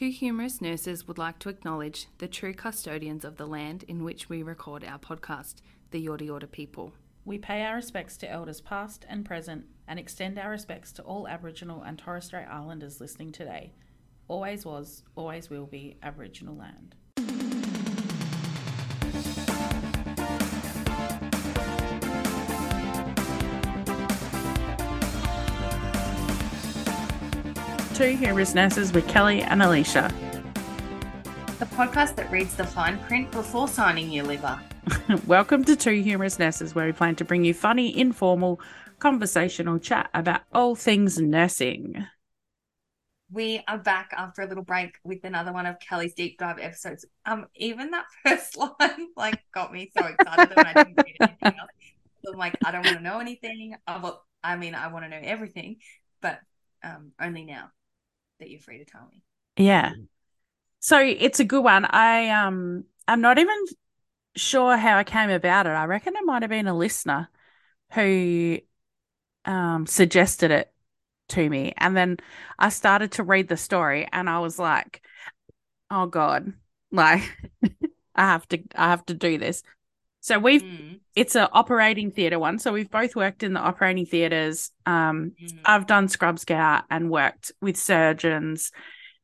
Two Humerus Nurses would like to acknowledge the true custodians of the land in which we record our podcast, the Yorta Yorta people. We pay our respects to elders past and present and extend our respects to all Aboriginal and Torres Strait Islanders listening today. Always was, always will be Aboriginal land. Two Humerus Nurses with Kelly and Alisha. The podcast that reads the fine print before signing your liver. Welcome to Two Humerus Nurses, where we plan to bring you funny, informal, conversational chat about all things nursing. We are back after a little break with another one of Kelly's deep dive episodes. Um, even that first line like got me so excited when I didn't read anything else. I'm like, I don't want to know anything. I, I mean, I want to know everything, but um, only now that you're free to tell me. Yeah. So it's a good one. I um I'm not even sure how I came about it. I reckon it might have been a listener who um suggested it to me. And then I started to read the story and I was like, oh God, like I have to I have to do this. So we've mm. it's an operating theatre one. So we've both worked in the operating theatres. Um, mm. I've done Scrub Scout and worked with surgeons,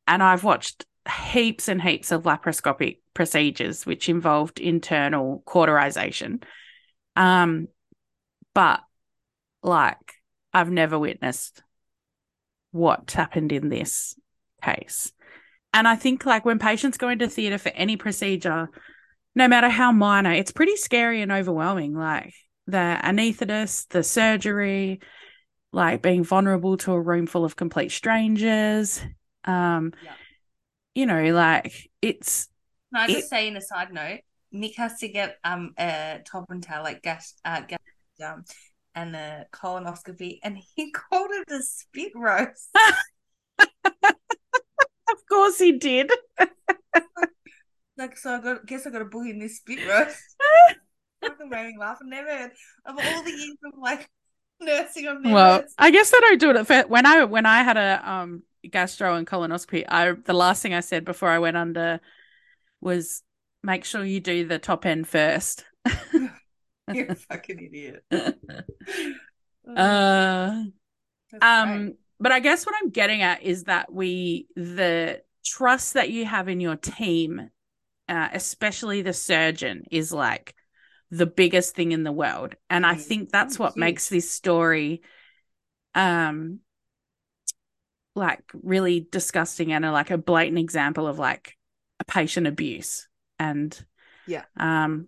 and I've watched heaps and heaps of laparoscopic procedures which involved internal cauterization. Um, but like I've never witnessed what happened in this case. And I think like when patients go into theatre for any procedure, no matter how minor, it's pretty scary and overwhelming. Like the anaesthetist, the surgery, like being vulnerable to a room full of complete strangers. Um, yeah. you know, like it's. Can I just it, say, in a side note, Nick has to get um a top and tail like gas, uh, gas um, and a colonoscopy, and he called it a spit roast. of course, he did. Like, so I got, guess I got a bully in this spit roast. Fucking me laugh. I never heard of all the years of like nursing. I've never well, I guess I don't do it at When I when I had a um gastro and colonoscopy, I the last thing I said before I went under was make sure you do the top end first. You're a fucking idiot. uh, um, but I guess what I'm getting at is that we the trust that you have in your team uh, especially the surgeon, is like the biggest thing in the world. And I mm. think that's what makes this story um like really disgusting and a, like a blatant example of like a patient abuse and yeah um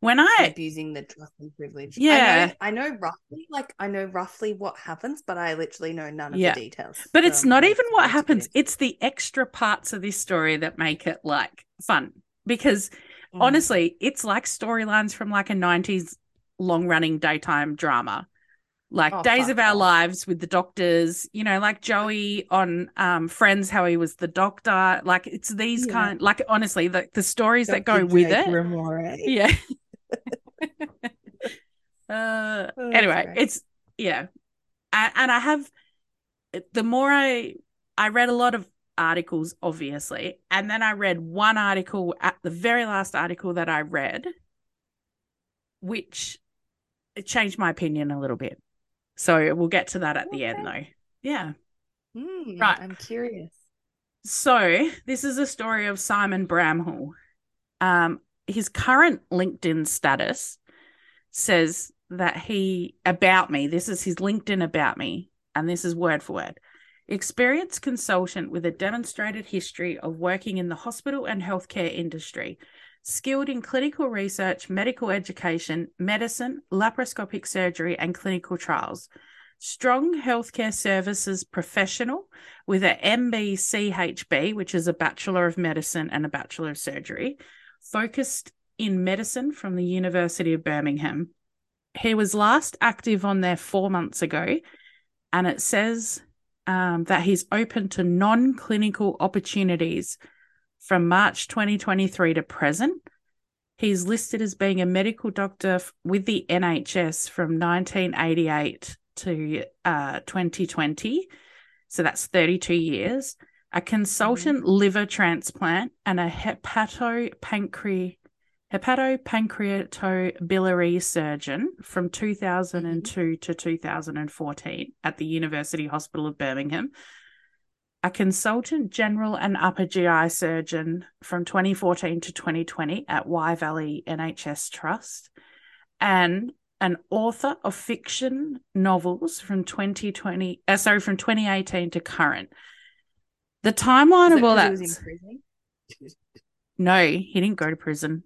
when I abusing the trust and privilege. Yeah, I know, I know, roughly, like I know roughly what happens, but I literally know none of yeah. the details. But so it's not even what happens; it's the extra parts of this story that make it like fun because mm. honestly, it's like storylines from like a 90s long running daytime drama. Like oh, Days of Our Lives with the doctors, you know, like Joey on um, Friends, how he was the doctor. Like it's these yeah. kind, like honestly, the, the stories Dr. that go Jake with it. Ramoray. Yeah. uh, oh, anyway, it's yeah, and, and I have the more I I read a lot of articles, obviously. And then I read one article at the very last article that I read, which changed my opinion a little bit. So we'll get to that at okay. the end, though. Yeah. Mm, right. I'm curious. So this is a story of Simon Bramhall. Um, his current LinkedIn status says that he about me. This is his LinkedIn about me, and this is word for word experienced consultant with a demonstrated history of working in the hospital and healthcare industry, skilled in clinical research, medical education, medicine, laparoscopic surgery, and clinical trials. Strong healthcare services professional with a MBCHB, which is a Bachelor of Medicine and a Bachelor of Surgery, focused in medicine from the University of Birmingham. He was last active on there four months ago, and it says um, that he's open to non clinical opportunities from March 2023 to present. He's listed as being a medical doctor with the NHS from 1988 to uh, 2020. So that's 32 years. a consultant liver transplant, and a hepatopancreas hepatopancreatobiliary surgeon from 2002 to 2014 at the University Hospital of Birmingham, a consultant general and upper GI surgeon from 2014 to 2020 at Wye Valley NHS Trust, and an author of fiction novels from 2020, uh, sorry, from 2018 to current. The timeline of all that. No, he didn't go to prison.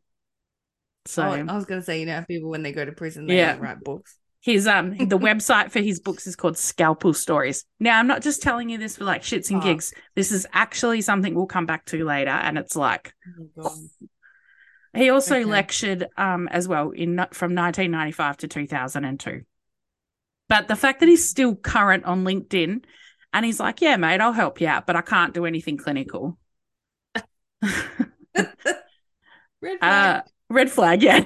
So Oh, I was gonna say, you know, people when they go to prison, they Yeah. don't write books. his um the website for his books is called Scalpel Stories. Now I'm not just telling you this for like shits and Oh. gigs. This is actually something we'll come back to later, and it's like Oh he also Okay. lectured um as well in from 1995 to 2002. But the fact that he's still current on LinkedIn, and he's like, "Yeah, mate, I'll help you out, but I can't do anything clinical." Uh, red flag, yeah.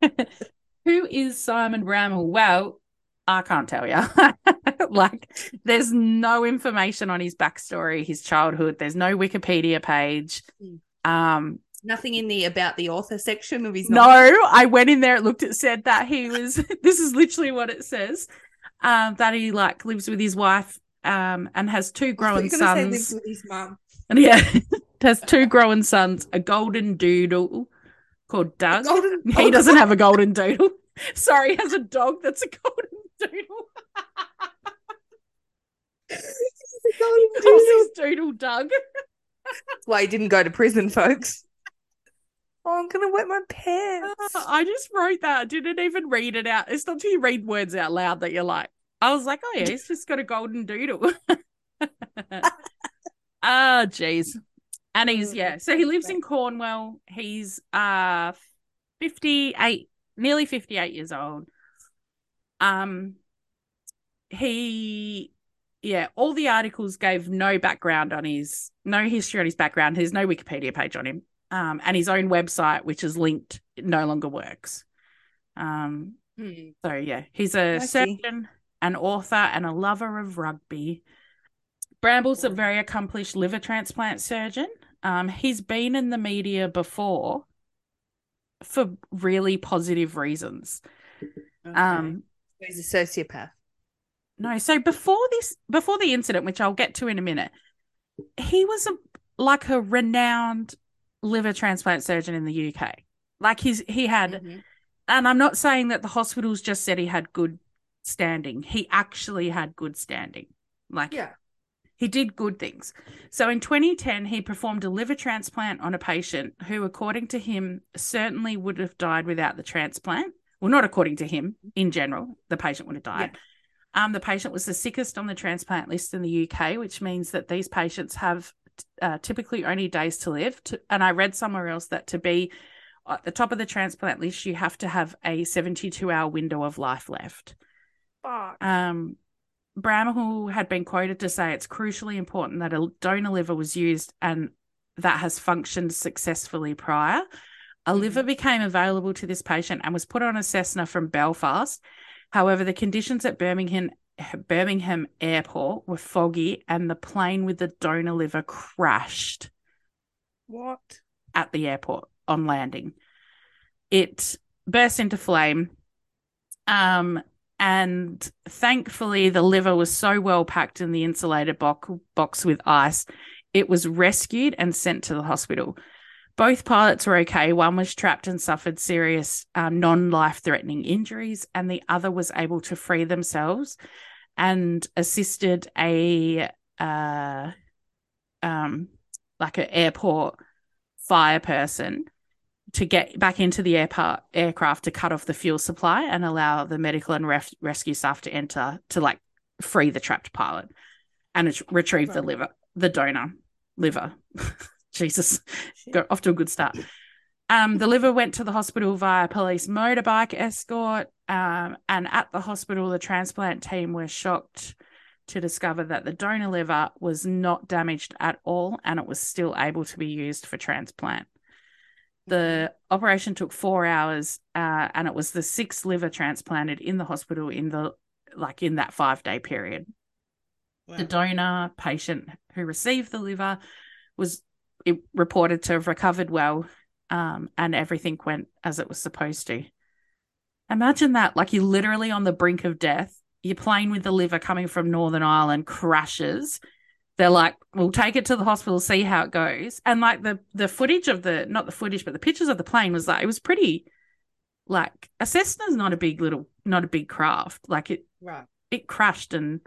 Who is Simon Bramhall? Well, I can't tell you. like, there's no information on his backstory, his childhood. There's no Wikipedia page. Um, Nothing in the about the author section of his no, novel. I went in there. It looked. It said that he was. this is literally what it says. Um, that he like lives with his wife. Um, and has two growing you say lives sons. with his mum. Yeah, has two growing sons, a golden doodle called Doug. Golden. He doesn't have a golden doodle. Sorry, he has a dog that's a golden doodle. golden He calls his doodle Doug. That's why he didn't go to prison, folks. Oh, I'm gonna wet my pants. I just wrote that. I didn't even read it out. It's not until you read words out loud that you're like, I was like, oh yeah, he's just got a golden doodle. Ah, jeez. And he's yeah. So he lives in Cornwall. He's uh 58, nearly 58 years old. Um he yeah, all the articles gave no background on his no history on his background. There's no Wikipedia page on him. Um and his own website, which is linked, no longer works. Um Hmm. so yeah, he's a surgeon, an author, and a lover of rugby. Bramhall's a very accomplished liver transplant surgeon. Um, he's been in the media before for really positive reasons. Okay. Um, he's a sociopath. no, so before this, before the incident, which I'll get to in a minute, he was a like a renowned liver transplant surgeon in the UK. Like he's he had Mhm. and I'm not saying that the hospitals just said he had good standing. He actually had good standing. Like Yeah. He did good things. So in 2010, he performed a liver transplant on a patient who, according to him, certainly would have died without the transplant. Well, not according to him, in general, the patient would have died. Um, the patient was the sickest on the transplant list in the UK, which means that these patients have uh, typically only days to live. To, and I read somewhere else that to be at the top of the transplant list, you have to have a 72 hour window of life left. Fuck. Um, Bramhall had been quoted to say it's crucially important that a donor liver was used and that has functioned successfully prior. A Mhm. liver became available to this patient and was put on a Cessna from Belfast. However, the conditions at Birmingham Birmingham Airport were foggy and the plane with the donor liver crashed What? at the airport on landing. It burst into flame. Um, and thankfully, the liver was so well packed in the insulated bo- box with ice, it was rescued and sent to the hospital. Both pilots were okay. One was trapped and suffered serious um, non life threatening injuries, and the other was able to free themselves and assisted a uh, um, like an airport fire person to get back into the airport aircraft to cut off the fuel supply and allow the medical and ref- rescue staff to enter to like free the trapped pilot and ret- retrieve the liver, the donor liver. Jesus, got off to a good start. Um, the liver went to the hospital via police motorbike escort. Um, and at the hospital, the transplant team were shocked to discover that the donor liver was not damaged at all and it was still able to be used for transplant. The operation took four hours, uh, and it was the sixth liver transplanted in the hospital in the like in that five day period. The donor patient who received the liver was it reported to have recovered well, um, and everything went as it was supposed to. Imagine that, like you're literally on the brink of death. You're playing with the liver coming from Northern Ireland, crashes. They're like, "We'll take it to the hospital, see how it goes." And like the the footage of the not the footage, but the pictures of the plane was like it was pretty. Like a Cessna's not a big little, not a big craft. Like it, Right. it crashed and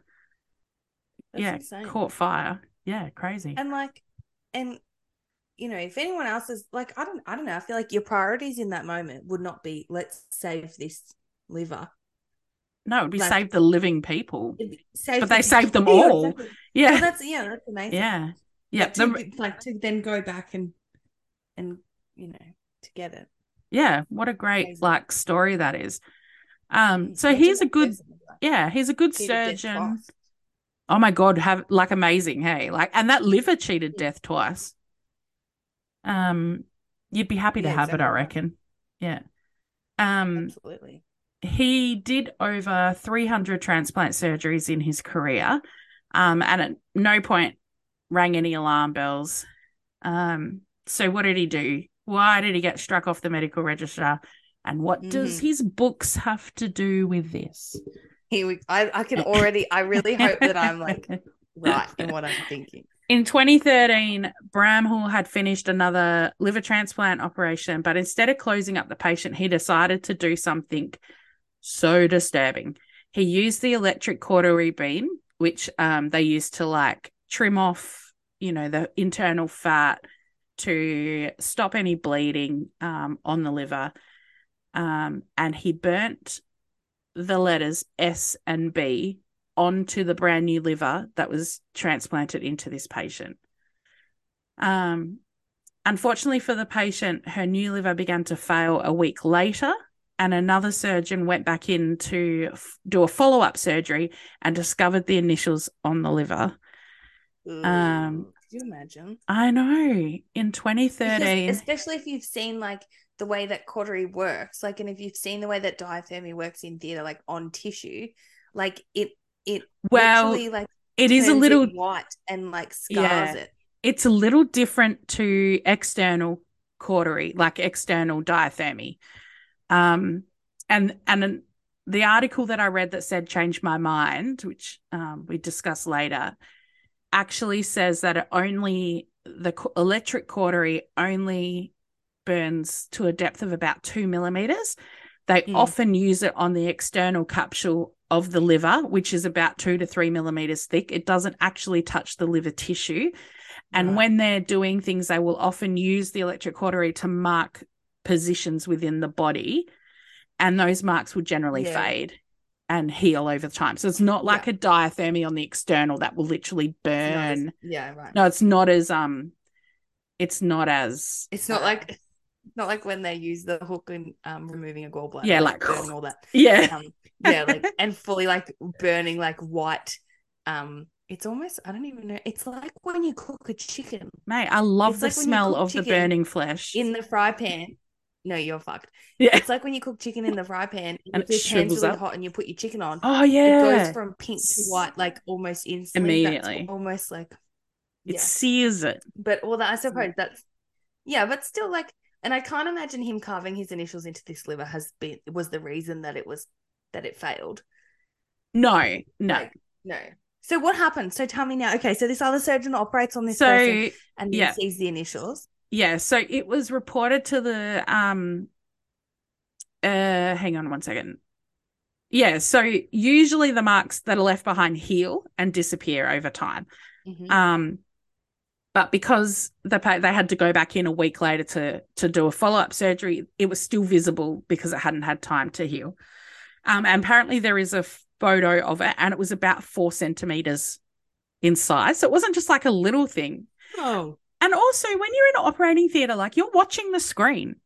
That's yeah, insane. caught fire. Yeah, crazy. And like, and you know, if anyone else is like, I don't, I don't know. I feel like your priorities in that moment would not be let's save this liver. No, it'd be like- save the living people. But they the- saved them Yeah, all. exactly. Well, Yeah, that's yeah, that's amazing. yeah, yeah. Like, to, the- like to then go back and and you know to get it. yeah, what a great Amazing. like story that is. Um, so he's a good, yeah, he's a good surgeon. Oh my god, have like amazing, hey, like, and that liver cheated Yeah. death twice. Um, you'd be happy to Yeah, have it, I reckon. Yeah. Um, Absolutely. He did over 300 transplant surgeries in his career um, and at no point rang any alarm bells. Um, so, what did he do? Why did he get struck off the medical register? And what does Mhm. his books have to do with this? Here we. I I can already. I really hope that I'm like right in what I'm thinking. In 2013, Bramhall had finished another liver transplant operation, but instead of closing up the patient, he decided to do something so disturbing. He used the electric cautery beam, which um, they used to like trim off, you know, the internal fat to stop any bleeding um, on the liver. Um, and he burnt the letters S and B onto the brand new liver that was transplanted into this patient. Um, unfortunately for the patient, her new liver began to fail a week later, and another surgeon went back in to f- do a follow up surgery and discovered the initials on the liver. Um, Ooh, could you imagine? I know in Because 2013. especially if you've seen like the way that cautery works, like, and if you've seen the way that diathermy works in theater, like on tissue, like it, it Well, like it is a little white and like scars Yeah. it. it's a little different to external cautery, like external diathermy. Um, and and the article that I read that said changed my mind, which um, we discuss later, actually says that it only the electric cautery only burns to a depth of about two millimeters. They Mm. often use it on the external capsule of the liver, which is about two to three millimeters thick. It doesn't actually touch the liver tissue. And Right. when they're doing things, they will often use the electric cautery to mark positions within the body. And those marks will generally Yeah. fade and heal over time. So it's not like a diathermy on the external that will literally not as- burn. yeah, right. No, it's not as um it's not as It's not uh, like not like when they use the hook in um removing a gallbladder. Yeah, like- burning all that. yeah. Um, yeah, like and fully like burning like white. Um, it's almost I don't even know. It's like when you cook a chicken Mate, I love It's the like smell of the burning flesh. in the fry pan. No, you're fucked. yeah. It's like when you cook chicken in the fry pan. And if it your pan's really up. hot and you put your chicken on, Oh yeah. it goes from pink to white like almost instantly. That's Immediately. almost like it yeah. sears it. But well, I suppose that's yeah, but still like, and I can't imagine him carving his initials into this liver has been was the reason that it was that it failed. No, no. Like, no. So what happened? So tell me now. Okay, so this other surgeon operates on this person and yeah. sees the initials. Yeah, so it was reported to the um uh hang on one second. Yeah, so usually the marks that are left behind heal and disappear over time. Mhm. Um, but because the they had to go back in a week later to to do a follow up surgery, it was still visible because it hadn't had time to heal. Um, and apparently there is a photo of it, and it was about four centimeters in size. So it wasn't just like a little thing. Oh, And also, when you're in an operating theater, like you're watching the screen.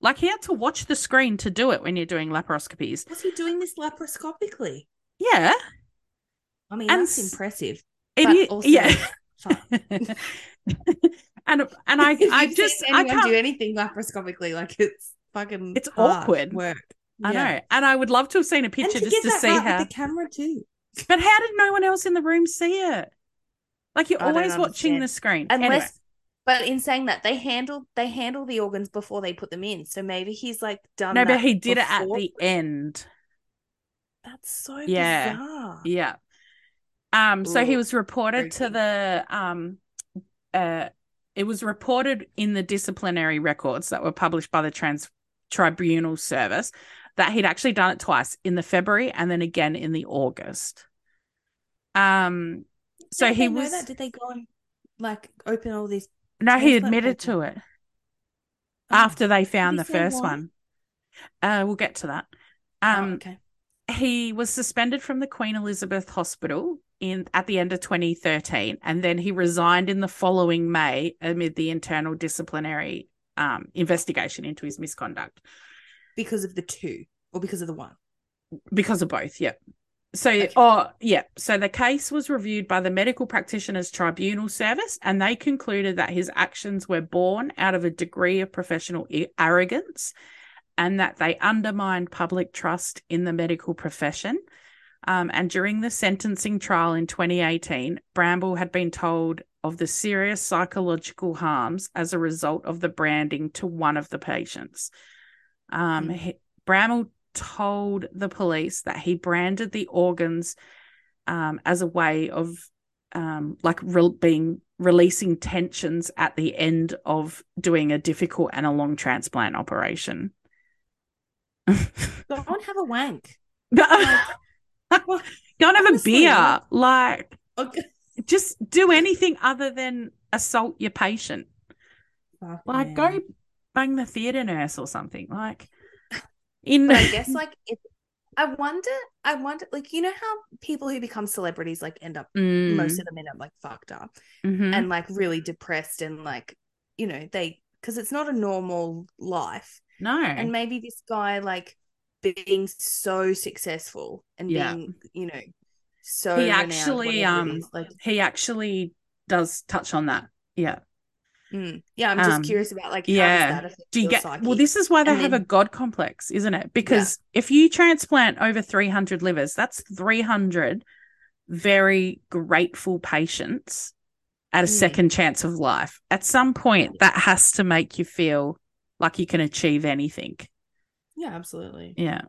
Like he had to watch the screen to do it when you're doing laparoscopies. was he doing this laparoscopically? Yeah, I mean, And that's impressive. it is. also- yeah. And and I I just I can't do anything laparoscopically, like it's fucking It's awkward. work. I Yeah. know and I would love to have seen a picture to just to see right how the camera too. But how did no one else in the room see it? Like you're I always watching the screen. Unless, Anyway, but in saying that, they handle they handle the organs before they put them in. So maybe he's like done. no, but he did it at the end. That's so Yeah. bizarre. Yeah. Um, so he was reported to the um uh it was reported in the disciplinary records that were published by the trans tribunal service that he'd actually done it twice in the February and then again in the August. Um so Did he they know was that? Did they go and like open all these? No he admitted to it Oh, after they found the first one. Uh we'll get to that. oh, Um okay. he was suspended from the Queen Elizabeth Hospital in at the end of 2013, and then he resigned in the following May amid the internal disciplinary um, investigation into his misconduct Because of the two, or because of the one. because of both. Yeah. So, Okay. oh, yeah. So the case was reviewed by the Medical Practitioners Tribunal Service, and they concluded that his actions were born out of a degree of professional arrogance and that they undermined public trust in the medical profession. Um, and during the sentencing trial in 2018, Bramhall had been told of the serious psychological harms as a result of the branding to one of the patients. Um, Mm. he, Bramhall told the police that he branded the organs um, as a way of um, like re- being releasing tensions at the end of doing a difficult and a long transplant operation. Go and have a wank. Go Well, and have honestly, a beer. like- Like, okay. just do anything other than assault your patient. Fuck, Like, man. go bang the theatre nurse or something. Like, in But I guess like if I wonder, I wonder, like you know how people who become celebrities like end up Mm, most of them end up like fucked up mhm. and like really depressed and like you know they because it's not a normal life no, and maybe this guy like being so successful and Yeah. being you know so He actually, um, like he actually does touch on that. Yeah. Mm. yeah I'm just um, curious about like how yeah. does that affect Do you get psyche? well? This is why they And have a god complex, isn't it? Because if you transplant over 300 livers, that's 300 very grateful patients at a Mm. second chance of life. At some point, that has to make you feel like you can achieve anything. yeah absolutely Yeah.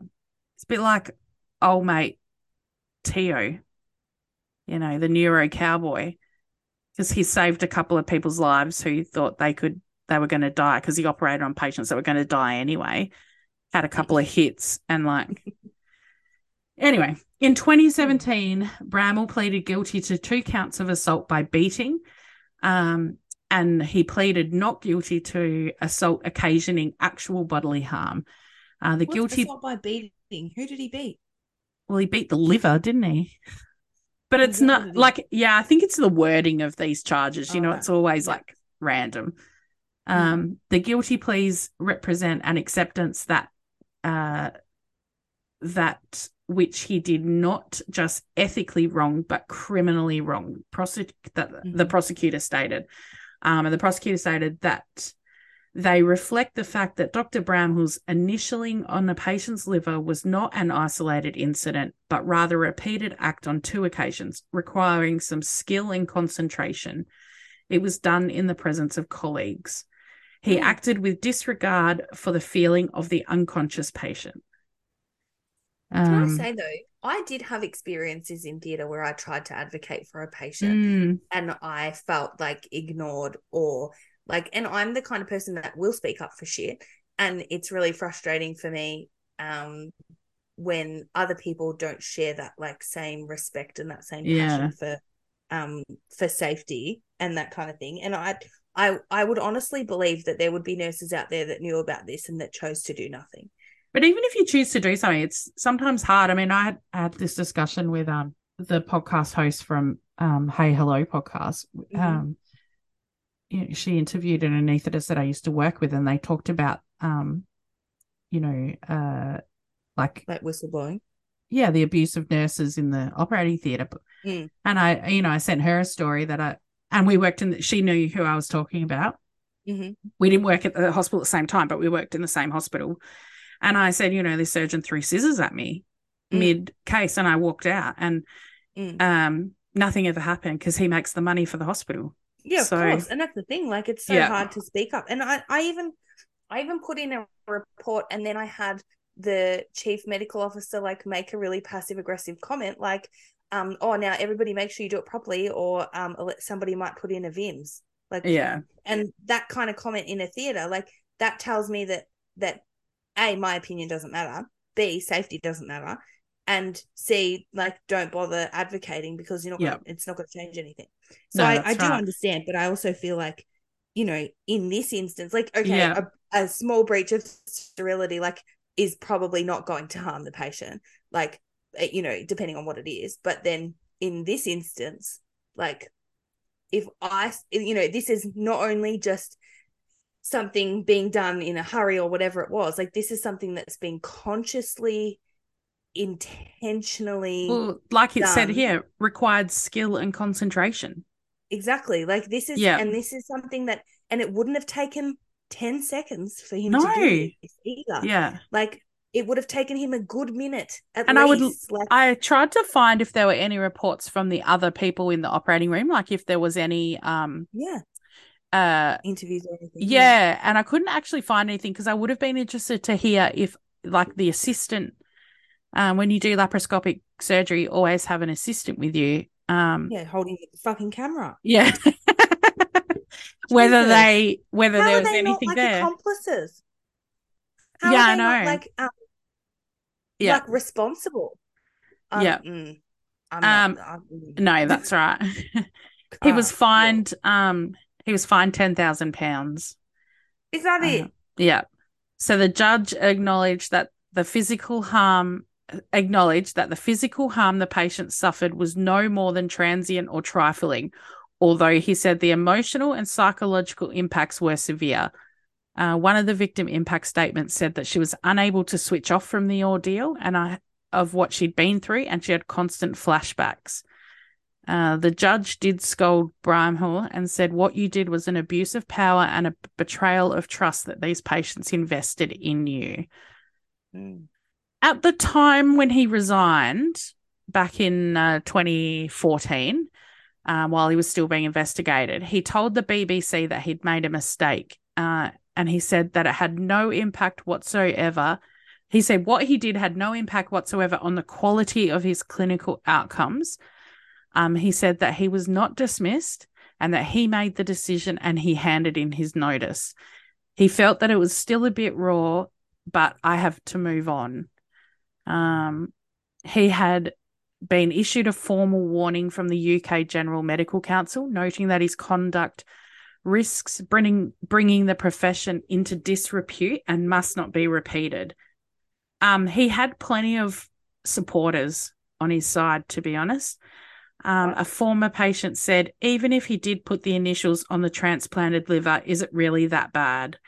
It's a bit like old mate Teo, you know, the neuro cowboy, because he saved a couple of people's lives who thought they could, they were going to die because he operated on patients that were going to die anyway. Had a couple of hits and like, anyway, in 2017, Bramhall pleaded guilty to two counts of assault by beating. Um, and he pleaded not guilty to assault occasioning actual bodily harm. Uh, the What's guilty assault by beating who did he beat well, he beat the liver, didn't he? But it's not like, yeah, I think it's the wording of these charges. You know, it's always Yeah. like random. Mm. Um, the guilty pleas represent an acceptance that uh, that which he did not just ethically wrong, but criminally wrong. Prosec- that the Mhm. prosecutor stated, um, and the prosecutor stated that they reflect the fact that Dr. Bramhall's initialing on a patient's liver was not an isolated incident, but rather a repeated act on two occasions, requiring some skill and concentration. It was done in the presence of colleagues. He Hmm. acted with disregard for the feeling of the unconscious patient. Can I Um, say though, I did have experiences in theatre where I tried to advocate for a patient mm, and I felt like ignored or like, and I'm the kind of person that will speak up for shit. And it's really frustrating for me um, when other people don't share that like same respect and that same Yeah. passion for um for safety and that kind of thing. And I I I would honestly believe that there would be nurses out there that knew about this and that chose to do nothing. But even if you choose to do something, it's sometimes hard. I mean, I had, I had this discussion with um the podcast host from um Hey Hello podcast. Mhm. Um, you know, she interviewed an anaesthetist that I used to work with, and they talked about um, you know, uh, like Like whistleblowing. yeah, the abuse of nurses in the operating theatre. Mm. And I, you know, I sent her a story that I and we worked in. The, she knew who I was talking about. hmm we didn't work at the hospital at the same time, but we worked in the same hospital. And I said, you know, this surgeon threw scissors at me Mm. mid case, and I walked out. And Mm. um, nothing ever happened because he makes the money for the hospital. Yeah, of So- course. And that's the thing. Like it's so Yeah. hard to speak up. And I, I even I even put in a report and then I had the chief medical officer like make a really passive aggressive comment like um oh now everybody make sure you do it properly or um somebody might put in a VIMS. Like Yeah. and that kind of comment in a theater like that tells me that that a my opinion doesn't matter b safety doesn't matter and c like don't bother advocating because you're not gonna, it's not going to change anything so No, I, I do right. understand but i also feel like you know in this instance like okay Yeah. a, a small breach of sterility like is probably not going to harm the patient like eh, you know depending on what it is but then in this instance like if i you know this is not only just something being done in a hurry or whatever it was like this is something that's been consciously intentionally Well, like it said here, required skill and concentration. exactly like this is Yeah. and this is something that and it wouldn't have taken 10 seconds for him No. to do this either Yeah. like it would have taken him a good minute at And I would- least like I tried to find if there were any reports from the other people in the operating room, like if there was any um yeah uh interviews or anything yeah, and I couldn't actually find anything because I would have been interested to hear if like the assistant um when you do laparoscopic surgery always have an assistant with you. Um yeah holding the fucking camera yeah. whether they whether how there was anything not like there. accomplices how Yeah, I know. like um, Yeah. like responsible um, Yeah. mm, I'm not- Um. No, that's right. he was Ah, yeah. fined um he was fined ten thousand pounds. is that it Uh, Yeah. So the judge acknowledged that the physical harm acknowledged that the physical harm the patient suffered was no more than transient or trifling, although he said the emotional and psychological impacts were severe. Uh, one of the victim impact statements said that she was unable to switch off from the ordeal and I, of what she'd been through, and she had constant flashbacks. Uh, the judge did scold Bramhall and said what you did was an abuse of power and a betrayal of trust that these patients invested in you. Mm. At the time when he resigned back in uh, 2014, uh, while he was still being investigated, he told the BBC that he'd made a mistake. Uh, and he said that it had no impact whatsoever. He said what he did had no impact whatsoever on the quality of his clinical outcomes. Um, he said that he was not dismissed and that he made the decision and he handed in his notice. He felt that it was still a bit raw, but I have to move on. Um, he had been issued a formal warning from the UK General Medical Council, noting that his conduct risks bringing bringing the profession into disrepute and must not be repeated. Um, he had plenty of supporters on his side, to be honest. Um, a former patient said, even if he did put the initials on the transplanted liver, is it really that bad?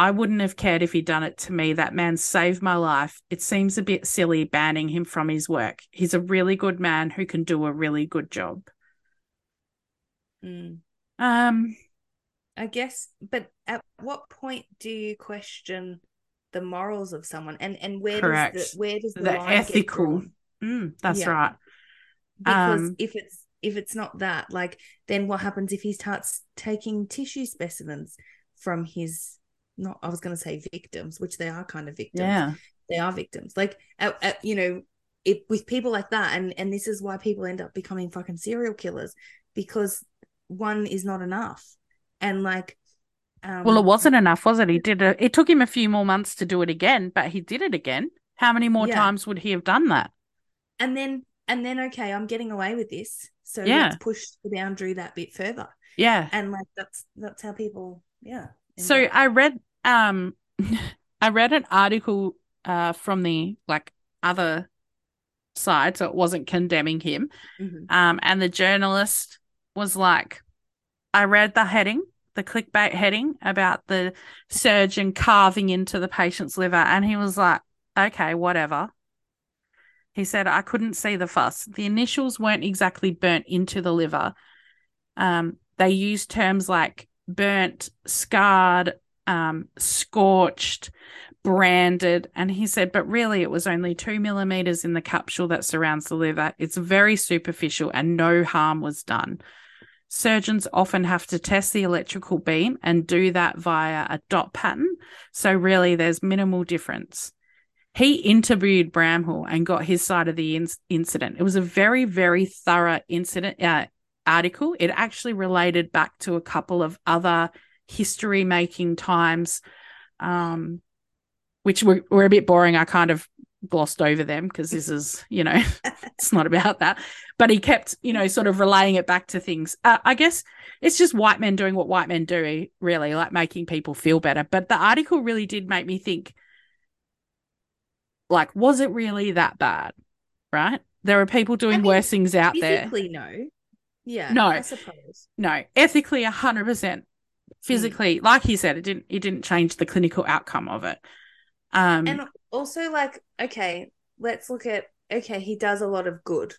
I wouldn't have cared if he'd done it to me. That man saved my life. It seems a bit silly banning him from his work. He's a really good man who can do a really good job. Mm. Um, I guess, but at what point do you question the morals of someone, and and where Correct. does the where does the, The ethical. mm, that's Yeah. right. Because Um, if it's if it's not that, like, then what happens if he starts taking tissue specimens from his? Not, I was going to say victims, which they are kind of victims. Yeah. they are victims. Like, at, at, you know, it, with people like that, and and this is why people end up becoming fucking serial killers because one is not enough, and like, um, Well, it wasn't enough, was it? He did it. It took him a few more months to do it again, but he did it again. How many more Yeah. times would he have done that? and then and then okay, I'm getting away with this, so Yeah. let's push the boundary that bit further, Yeah. and like that's that's how people, yeah. So. I read um I read an article uh from the like other side, so it wasn't condemning him. Mhm. Um and the journalist was like I read the heading, the clickbait heading about the surgeon carving into the patient's liver and he was like, "Okay, whatever." He said, "I couldn't see the fuss. The initials weren't exactly burnt into the liver. Um they used terms like burnt, scarred, um, scorched, branded. And he said, but really, it was only two millimeters in the capsule that surrounds the liver. It's very superficial and no harm was done. Surgeons often have to test the electrical beam and do that via a dot pattern. So, really, there's minimal difference. He interviewed Bramhall and got his side of the in- incident. It was a very, very thorough incident uh, article. It actually related back to a couple of other history making times, um, which were, were a bit boring. I kind of glossed over them because this is, you know, it's not about that. But he kept, you know, sort of relaying it back to things. Uh, I guess it's just white men doing what white men do, really, like making people feel better. But the article really did make me think like, was it really that bad? Right? There are people doing I mean, worse things out there. Physically, no. Yeah. No. I suppose. No. Ethically, hundred percent. Physically, mm. like he said, it didn't. It didn't change the clinical outcome of it. Um, and also, like, okay, let's look at. Okay, he does a lot of good,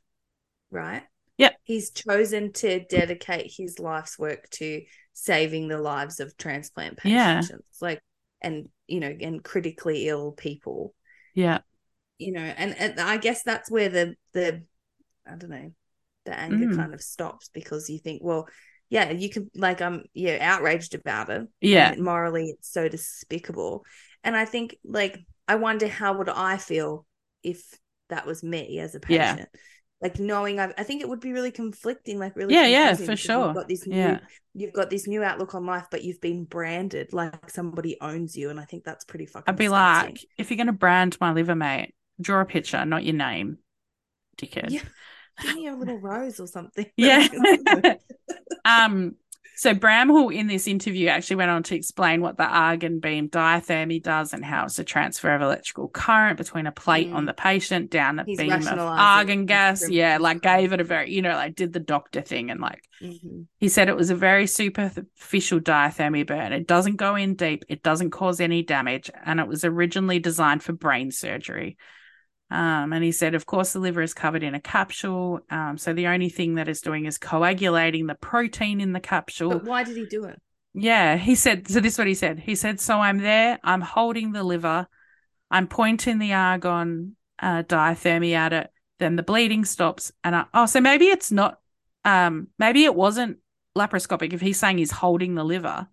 right? Yep. He's chosen to dedicate his life's work to saving the lives of transplant patients, yeah. like, and you know, and critically ill people. Yeah. You know, and, and I guess that's where the the I don't know, the anger mm. kind of stops because you think, well, yeah, you can like I'm yeah, outraged about it. Yeah. morally it's so despicable. And I think like I wonder how would I feel if that was me as a patient. Yeah. Like knowing I've, I think it would be really conflicting, like really Yeah, yeah, for sure. You've got this new yeah. you've got this new outlook on life, but you've been branded like somebody owns you. And I think that's pretty fucking I'd be like, if you're gonna brand my liver, mate, draw a picture, not your name. Dickhead. Yeah. Give me a little rose or something. Yeah. um so Bramhall in this interview actually went on to explain what the argon beam diathermy does and how it's a transfer of electrical current between a plate mm. on the patient down a He's beam of argon gas. Yeah, like gave it a very, you know, like did the doctor thing and like mm-hmm. he said it was a very superficial diathermy burn. It doesn't go in deep, it doesn't cause any damage, and it was originally designed for brain surgery. Um, and he said, of course, the liver is covered in a capsule. Um, so the only thing that is doing is coagulating the protein in the capsule. But why did he do it? Yeah, he said, so this is what he said. He said, so I'm there, I'm holding the liver, I'm pointing the argon uh, diathermy at it, then the bleeding stops. And I, oh, so maybe it's not, um, maybe it wasn't laparoscopic if he's saying he's holding the liver.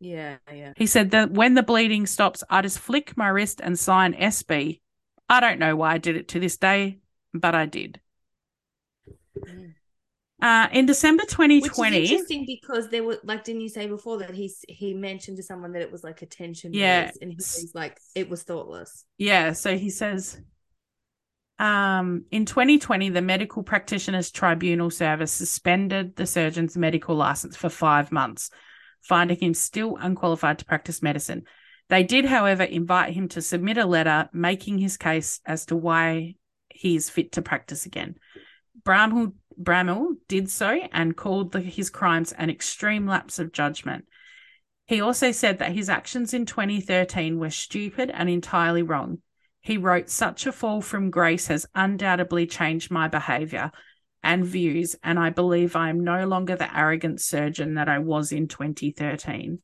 Yeah, yeah. He said that when the bleeding stops, I just flick my wrist and sign SB I don't know why I did it to this day, but I did. Mm. Uh, in December 2020, Which is interesting because there were like, didn't you say before that he's he mentioned to someone that it was like attention? Yeah, and he's like, it was thoughtless. Yeah, so he says, um, in 2020, the Medical Practitioners Tribunal Service suspended the surgeon's medical license for five months, finding him still unqualified to practice medicine. They did, however, invite him to submit a letter making his case as to why he is fit to practice again. Bramhall, did so and called the, his crimes an extreme lapse of judgment. He also said that his actions in 2013 were stupid and entirely wrong. He wrote, Such a fall from grace has undoubtedly changed my behavior and views, and I believe I am no longer the arrogant surgeon that I was in 2013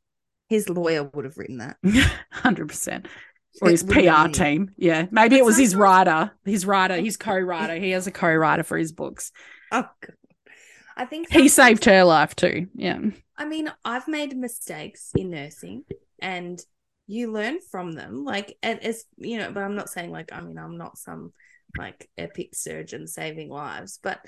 his lawyer would have written that. 100%. Or his PR team. Yeah. Maybe it was his writer, his writer, his co writer. He has a co writer for his books. Oh, God. I think he saved her life too. Yeah. I mean, I've made mistakes in nursing and you learn from them. Like, and as you know, but I'm not saying like, I mean, I'm not some like epic surgeon saving lives, but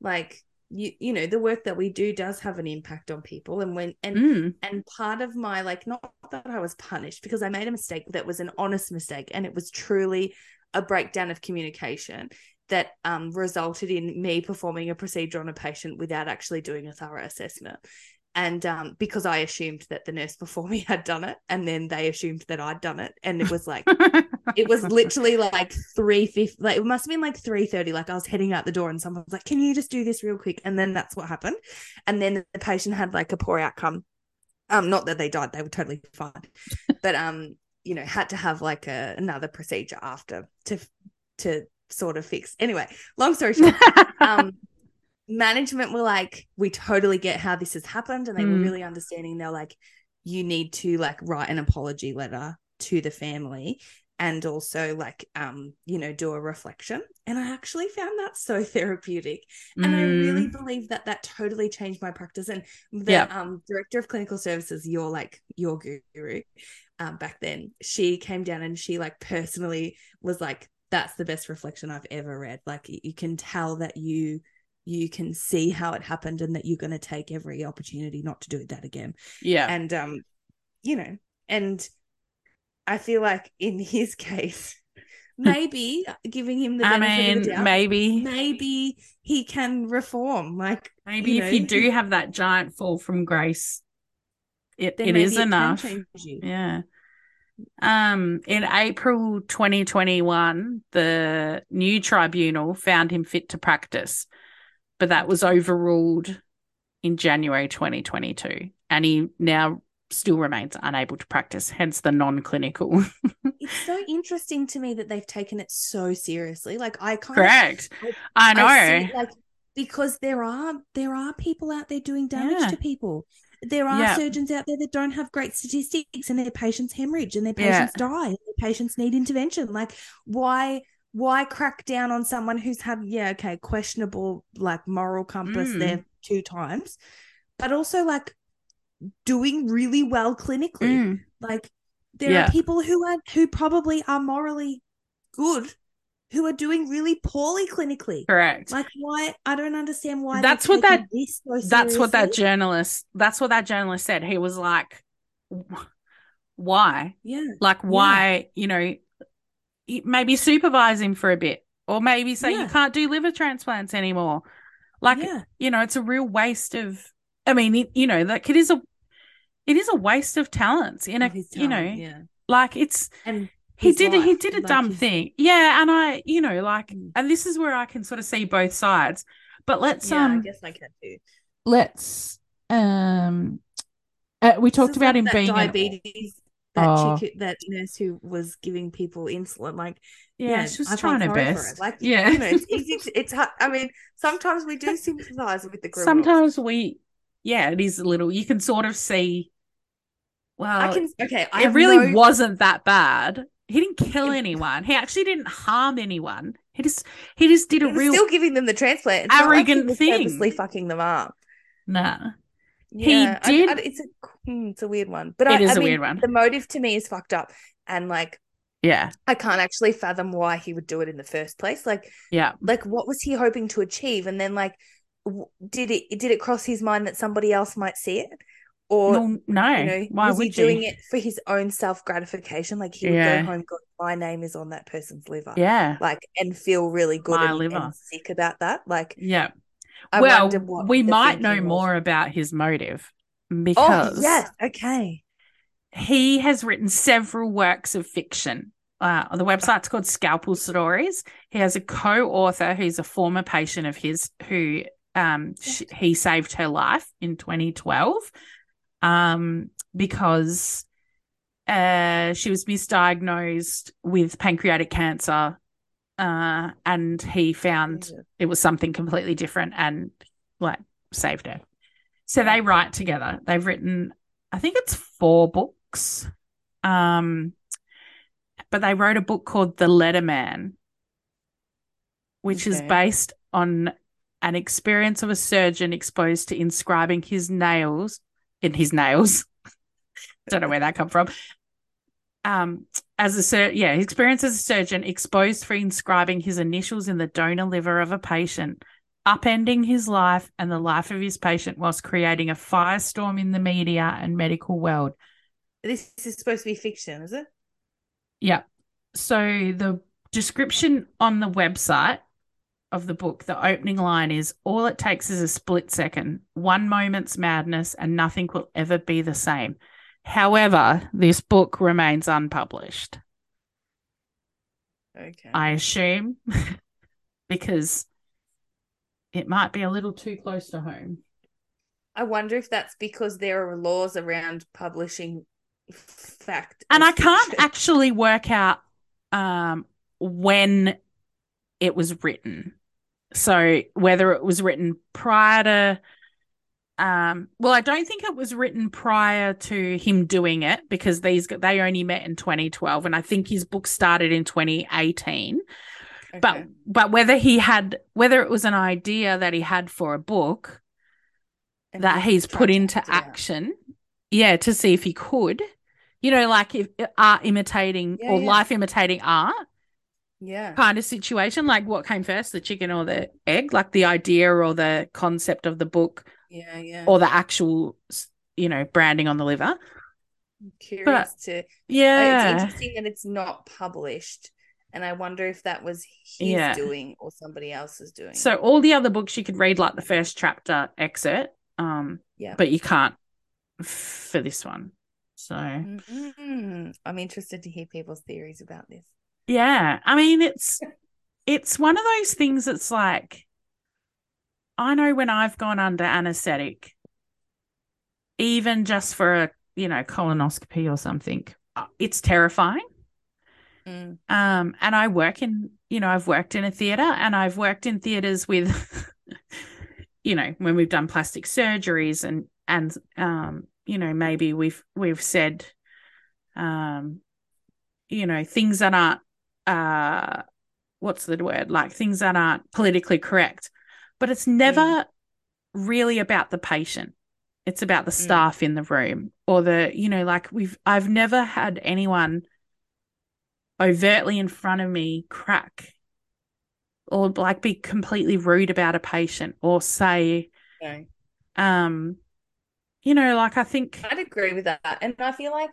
like, you you know the work that we do does have an impact on people and when and mm. and part of my like not that I was punished because I made a mistake that was an honest mistake and it was truly a breakdown of communication that um, resulted in me performing a procedure on a patient without actually doing a thorough assessment and um, because I assumed that the nurse before me had done it, and then they assumed that I'd done it, and it was like, it was literally like three fifty, like it must have been like three thirty. Like I was heading out the door, and someone was like, "Can you just do this real quick?" And then that's what happened, and then the patient had like a poor outcome. Um, not that they died; they were totally fine, but um, you know, had to have like a another procedure after to to sort of fix. Anyway, long story short, um management were like, we totally get how this has happened. And they mm. were really understanding. They're like, you need to like write an apology letter to the family and also like um you know do a reflection. And i actually found that so therapeutic. And i really Mm, believe that that totally changed my practice. And the Yeah. um director of clinical services your like your guru um back then she came down and she like personally was like that's the best reflection i've ever read. Like you can tell that you you can see how it happened and that you're going to take every opportunity not to do that again. Yeah. and um you know and i feel like in his case maybe giving him the I mean, the doubt maybe, maybe he can reform like maybe you if you do have that giant fall from grace, it, it is it enough. can change you Yeah. Um, in April 2021, the new tribunal found him fit to practice, but that was overruled in January 2022, and he now still remains unable to practice, hence the non-clinical. it's so interesting to me that they've taken it so seriously like i kind Correct. I- I know. I like because there are there are people out there doing damage Yeah. to people there are Yeah. surgeons out there that don't have great statistics and their patients hemorrhage and their Yeah. patients die and their patients need intervention like why why crack down on someone who's had yeah okay questionable like moral compass Mm. there two times but also like doing really well clinically. Mm, like there Yeah. are people who are who probably are morally good who are doing really poorly clinically. Correct. like why I don't understand why That's what that- so that's what that journalist that's what that journalist said. He was like why? Yeah. Like why you know maybe supervise him for a bit or maybe say you can't do liver transplants anymore. Like yeah. you know it's a real waste of i mean you know like it is a it is a waste of talents in a you know yeah. like it's and he did a, he did a like dumb his- thing. Yeah and i you know like Mm. and this is where i can sort of see both sides. But let's yeah I um guess I can too. let's um uh, we talked about like him being an, diabetes that Oh. chick that nurse who was giving people insulin like yeah, she was I trying her best. Like yeah. you know it's easy to, it's I mean sometimes we do sympathize with the criminals. Sometimes we yeah it is a little you can sort of see well I can okay I it really no- wasn't that bad. He didn't kill anyone. He actually didn't harm anyone. He just he just did a he was real still giving them the transplant. It's not like he arrogant thing. purposely fucking them up. Nah. He Yeah, I- did- I- it's a hmm, it's a weird one, but It I, is I a mean, weird one. The motive to me is fucked up, and like yeah. I can't actually fathom why he would do it in the first place. Like, yeah. like what was he hoping to achieve? And then like, did it did it cross his mind that somebody else might see it, or well, no you know, why was would he doing you it for his own self gratification? Like he would go home, go, my name is on that person's liver, yeah like, and feel really good My and, liver. and sick about that. Like, yeah I well we might know was. more about his motive Oh because yes, okay. he has written several works of fiction. Uh, the website's called Scalpel Stories. He has a co-author who's a former patient of his who um sh- he saved her life in 2012 um because uh she was misdiagnosed with pancreatic cancer uh and he found Jesus. it was something completely different and like saved her. So they write together. They've written, I think it's four books. Um, but they wrote a book called The Letterman, which is based on an experience of a surgeon exposed to inscribing his nails in his nails. Don't know where that come from. Um, as a sur- yeah, experience as a surgeon exposed for inscribing his initials in the donor liver of a patient, upending his life and the life of his patient whilst creating a firestorm in the media and medical world. This is supposed to be fiction, is it? Yeah. So the description on the website of the book, the opening line is all it takes is a split second, one moment's madness, and nothing will ever be the same. However, this book remains unpublished. Okay. I assume because it might be a little too close to home. I wonder if that's because there are laws around publishing fact. And I can't actually work out um, when it was written. So whether it was written prior to um well I don't think it was written prior to him doing it because these they only met in 2012 and I think his book started in 2018 Okay. but but whether he had whether it was an idea that he had for a book And that he's put into act it out. action yeah to see if he could you know like if art imitating Yeah, or yeah. life imitating art Yeah. kind of situation like what came first the chicken or the egg like the idea or the concept of the book Yeah. Yeah. or the actual you know branding on the liver I'm curious to. yeah It's interesting that it's not published, and I wonder if that was his Yeah. doing or somebody else's doing. so all the other books you could read like the first chapter excerpt um Yeah. but you can't for this one so Mhm. I'm interested to hear people's theories about this. Yeah, I mean it's it's one of those things that's like I know when I've gone under anesthetic, even just for a you know colonoscopy or something, uh, it's terrifying. Mm. Um, and I work in you know I've worked in a theater and I've worked in theaters with, you know, when we've done plastic surgeries and and um you know maybe we've we've said, um, you know things that aren't uh what's the word? Like things that aren't politically correct. But it's never really about the patient. It's about the staff in the room or the you know like we've i've never had anyone overtly in front of me crack or like be completely rude about a patient or say No. um you know like i think I'd agree with that. And I feel like,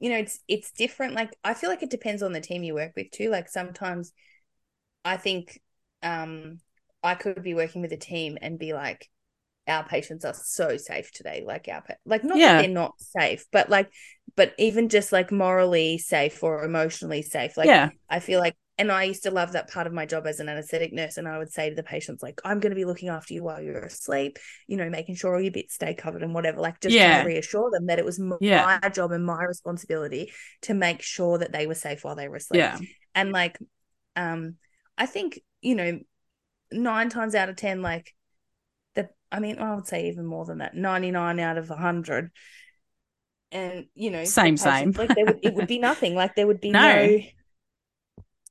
you know, it's it's different. Like I feel like it depends on the team you work with too. Like sometimes I think um I could be working with a team and be like, our patients are so safe today. Like our pa- like not Yeah. that they're not safe, but like but even just like morally safe or emotionally safe. Like yeah I feel like, and I used to love that part of my job as an anesthetic nurse. And I would say to the patients, like, I'm going to be looking after you while you're asleep, you know, making sure all your bits stay covered and whatever. Like, just Yeah. to reassure them that it was m- Yeah. my job and my responsibility to make sure that they were safe while they were asleep. yeah And like, um, I think, you know, nine times out of 10, like, the, I mean, I would say even more than that, 99 out of 100. And, you know, Same, same. Like, there would, it would be nothing. Like, there would be No. no.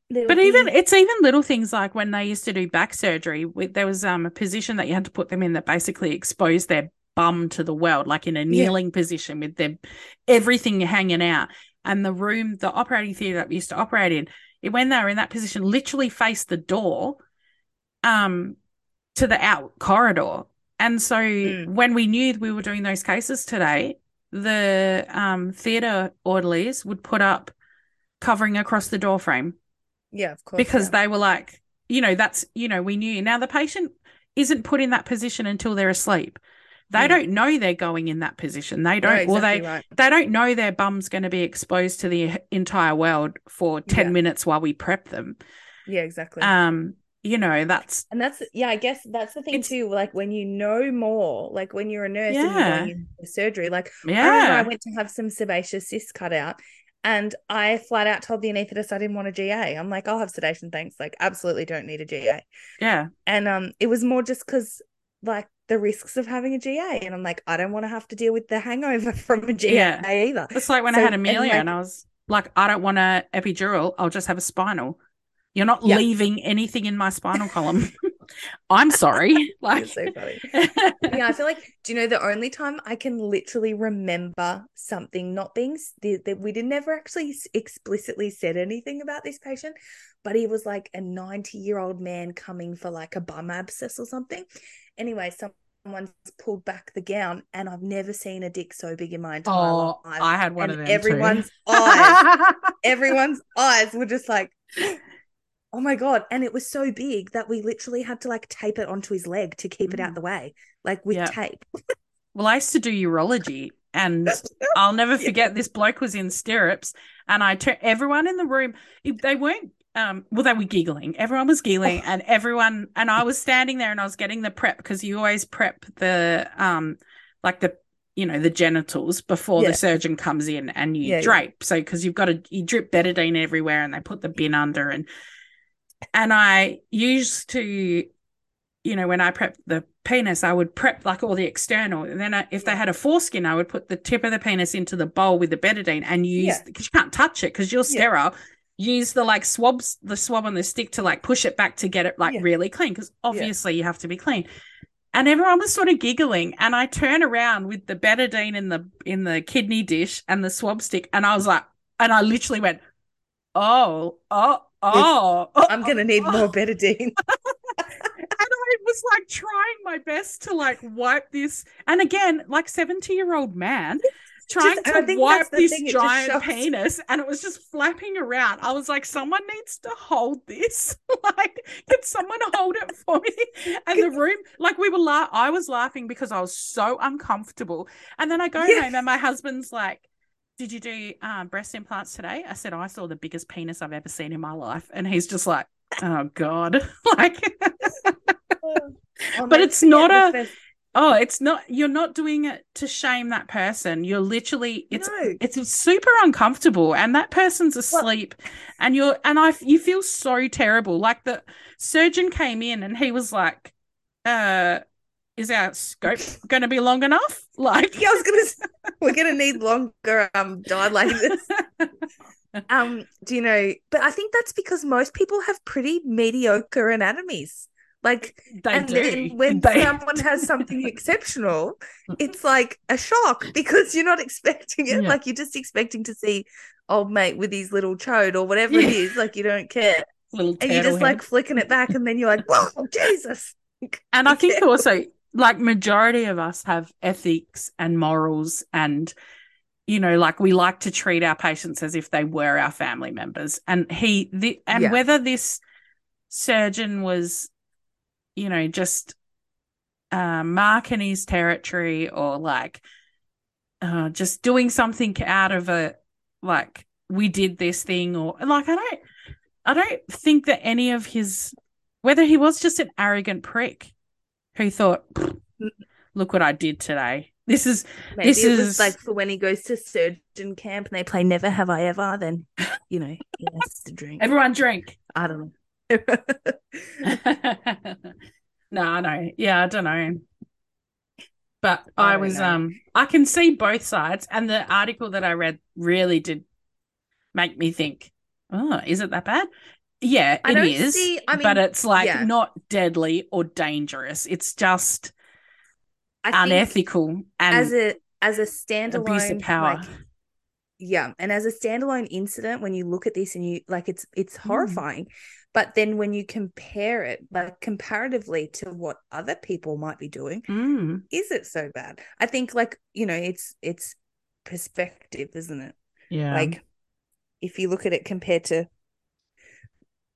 But would even it's even little things like when they used to do back surgery, there was um a position that you had to put them in that basically exposed their bum to the world, like in a kneeling position with their everything hanging out. And the room, the operating theatre that we used to operate in, it, when they were in that position, literally faced the door, um, to the out corridor. And so Mm. when we knew we were doing those cases today, the um theatre orderlies would put up covering across the door frame Yeah, of course. because yeah. they were like, you know, that's, you know, we knew. Now the patient isn't put in that position until they're asleep. They Mm. don't know they're going in that position. They don't, or they, exactly right. they don't know their bum's going to be exposed to the entire world for 10 Yeah. minutes while we prep them. Yeah, exactly. Um, you know, that's, and that's yeah, I guess that's the thing too. Like when you know more, like when you're a nurse and you're going in for surgery. Like I remember I went to have some sebaceous cysts cut out, and I flat out told the anaesthetist I didn't want a GA. I'm like, I'll have sedation, thanks. Like, absolutely don't need a GA. yeah, And um, it was more just because like the risks of having a GA, and I'm like, I don't want to have to deal with the hangover from a GA Yeah. either. It's like when I had Amelia and, like- I was like, I don't want a epidural. I'll just have a spinal. You're not Yeah. leaving anything in my spinal column. I'm sorry. Like, so funny. yeah, I feel like, do you know the only time I can literally remember something not being that we did never actually explicitly said anything about this patient, but he was like a 90 year old man coming for like a bum abscess or something. Anyway, someone's pulled back the gown, and I've never seen a dick so big in my entire Oh, life. I had one and of them. too. everyone's eyes, everyone's eyes were just like, oh my god! And it was so big that we literally had to like tape it onto his leg to keep it out Mm. the way, like with Yeah. tape. Well, I used to do urology, and I'll never forget this bloke was in stirrups, and I turned everyone in the room. They weren't. Um, well, they were giggling. Everyone was giggling, and everyone, and I was standing there, and I was getting the prep because you always prep the, um, like the, you know, the genitals before Yeah. the surgeon comes in, and you Yeah, yeah. drape. So because you've got to, you drip betadine everywhere, and they put the bin under, and and I used to you know, when I prepped the penis, I would prep like all the external. And then I, if they had a foreskin, I would put the tip of the penis into the bowl with the betadine and use Yeah. because you can't touch it because you're Yeah. sterile. Use the like swabs, the swab on the stick to like push it back to get it like Yeah. really clean because obviously you have to be clean. And everyone was sort of giggling, and I turn around with the betadine in the in the kidney dish and the swab stick, and I was like, and I literally went, oh, oh, oh, oh I'm gonna need oh, more betadine. and I was like trying my best to like wipe this. And again, like 70 year old man trying Just- to wipe this thing, giant penis and it was just flapping around. I was like, someone needs to hold this. like, can someone hold it for me? And the room, like we were la- I was laughing because I was so uncomfortable. And then I go Yeah. home and my husband's like, did you do um, breast implants today? I said, I saw the biggest penis I've ever seen in my life. And he's just like, oh God. like, But it's not a- Oh, it's not you're not doing it to shame that person. You're literally it's No. it's super uncomfortable and that person's asleep and you're and I you feel so terrible. Like the surgeon came in and he was like uh is our scope going to be long enough? Like Yeah, I was gonna. Say, we're gonna need longer um. Um, do you know? But I think that's because most people have pretty mediocre anatomies. Like, they and do. then when They- someone has something exceptional, it's like a shock because you're not expecting it. Yeah. Like you're just expecting to see old mate with his little chode or whatever it Yeah. is. Like you don't care, little and you're just head. like flicking it back, and then you're like, "Whoa, Jesus!" And I think also, like, majority of us have ethics and morals, and you know, like we like to treat our patients as if they were our family members. And he, the, and Yeah. whether this surgeon was, you know, just uh, marking his territory or like uh, just doing something out of a like we did this thing or like I don't, I don't think that any of his whether he was just an arrogant prick who thought, look what I did today. This is Maybe This is- like for when he goes to surgeon camp and they play "Never Have I Ever." Then you know he has to drink. everyone drink. I don't know. no, I know. Yeah, I don't know. But I I, was know. um I can see both sides and the article that I read really did make me think, oh, is it that bad? Yeah, I it see- I but it's like yeah. not deadly or dangerous. It's just I unethical and as a as a standalone abuse of power. like, yeah, and as a standalone incident, when you look at this and you like, it's it's Hmm. horrifying. But then when you compare it, like comparatively to what other people might be doing, Mm, is it so bad? I think like you know, it's it's perspective, isn't it? yeah. like if you look at it compared to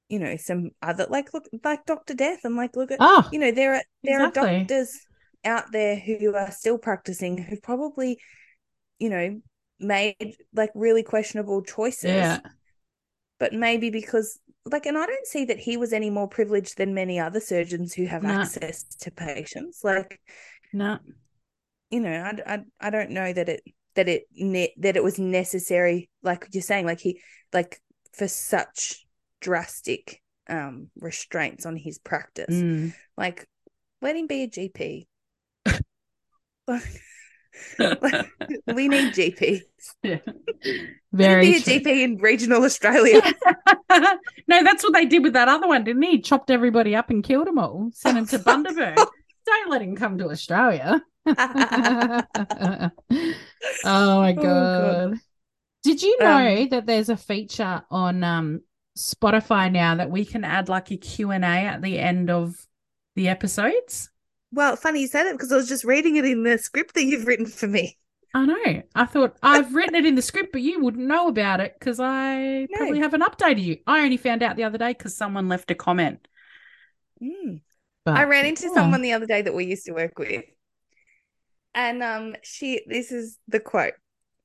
you know some other like look like Dr. Death and like look at oh, you know there are there Exactly. are doctors out there who are still practicing who probably you know made like really questionable choices yeah. but maybe because like and I don't see that he was any more privileged than many other surgeons who have No. access to patients like No. you know I, I, I don't know that it that it ne- that it was necessary like you're saying like he like for such drastic um restraints on his practice Mm. like let him be a gp we need GPs. Yeah. Very be a gp in regional australia no, that's what they did with that other one, didn't he? Chopped everybody up and killed them all. Sent him to Bundaberg. Don't let him come to Australia. oh my Oh, god. God. Did you know Um, that there's a feature on um Spotify now that we can add like a Q&A at the end of the episodes? well funny you said it because i was just reading it in the script that you've written for me I know. I thought I've written it in the script, but you wouldn't know about it because I No. probably haven't updated you. I only found out the other day because someone left a comment. Mm. But I ran into yeah. someone the other day that we used to work with. And um she this is the quote.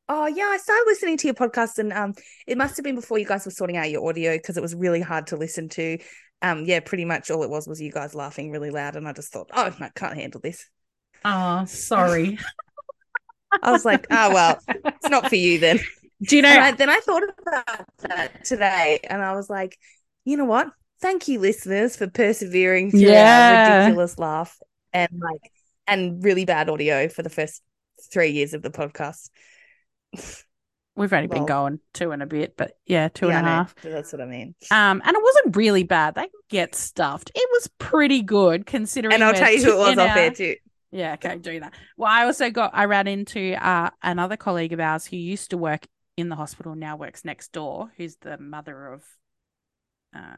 Oh yeah, I started listening to your podcast and um it must have been before you guys were sorting out your audio because it was really hard to listen to. Um yeah, pretty much all it was was you guys laughing really loud and I just thought, "Oh, I can't handle this." Oh, sorry. I was like, "Oh well, it's not for you then." Do you know? I, then I thought about that today and I was like, "You know what? thank you, listeners, for persevering through Yeah. ridiculous laugh and like and really bad audio for the first three years of the podcast. We've only been going two and a bit, but yeah, two Yeah, a I know, half. That's what I mean. Um, and it wasn't really bad. They get stuffed. It was pretty good considering. And I'll tell you who it was off our- air too. Yeah, okay, do that. Well, I also got I ran into uh, another colleague of ours who used to work in the hospital, now works next door, who's the mother of uh,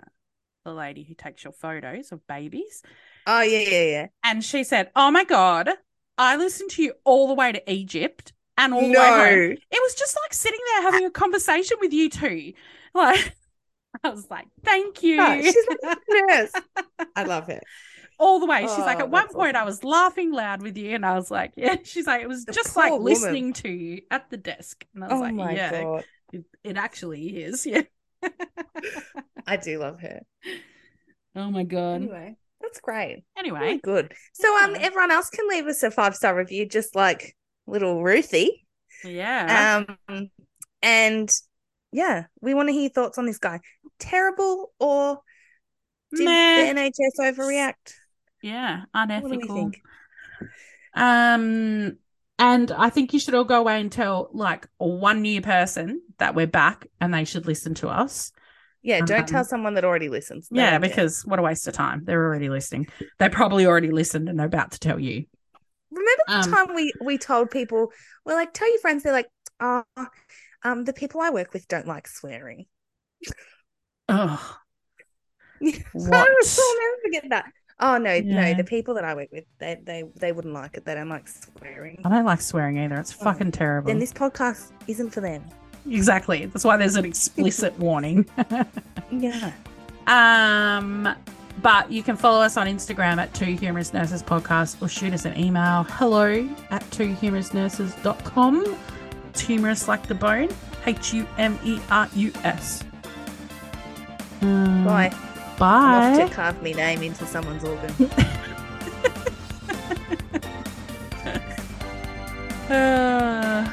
the lady who takes your photos of babies. Oh yeah, yeah, yeah. And she said, Oh my God, I listened to you all the way to Egypt and all the way home. No, It was just like sitting there having a conversation with you two. Like, I was like, Thank you. No, she's like nurse. I love it. all the way. She's like, Oh, at one point, I was laughing loud with you, and I was like, yeah. She's like, it was The just like woman. listening to you at the desk, and I was Oh like, my yeah, god, it, it actually is. Yeah. I do love her. oh my god. Anyway, that's great. Really Anyway, good. So um, Yeah. everyone else can leave us a five star review, just like little Ruthie. yeah. Um, and yeah, we want to hear your thoughts on this guy. Terrible or did Meh. the NHS overreact? yeah. What do we Unethical. think? Um, and I think you should all go away and tell like one new person that we're back, and they should listen to us. Yeah, don't tell Um, someone that already listens. They Yeah, care. because what a waste of time. They're already listening. They probably already listened and they're about to tell you. Remember the um, time we we told people we're like, tell your friends. They're like, oh, um, the people I work with don't like swearing. Oh, What? I'll never forget that. Oh no, no, the people that I work with, they they they wouldn't like it. They don't like swearing. I don't like swearing either. It's Oh, fucking terrible. Then this podcast isn't for them. Exactly. That's why there's an explicit warning. Yeah. um, but you can follow us on Instagram at Two Humerus Nurses Podcast or shoot us an email hello at twohumerusnurses.com. It's humerus like the bone. H U M E R U S. Bye. Bye. Enough to carve me name into someone's organ. Uh,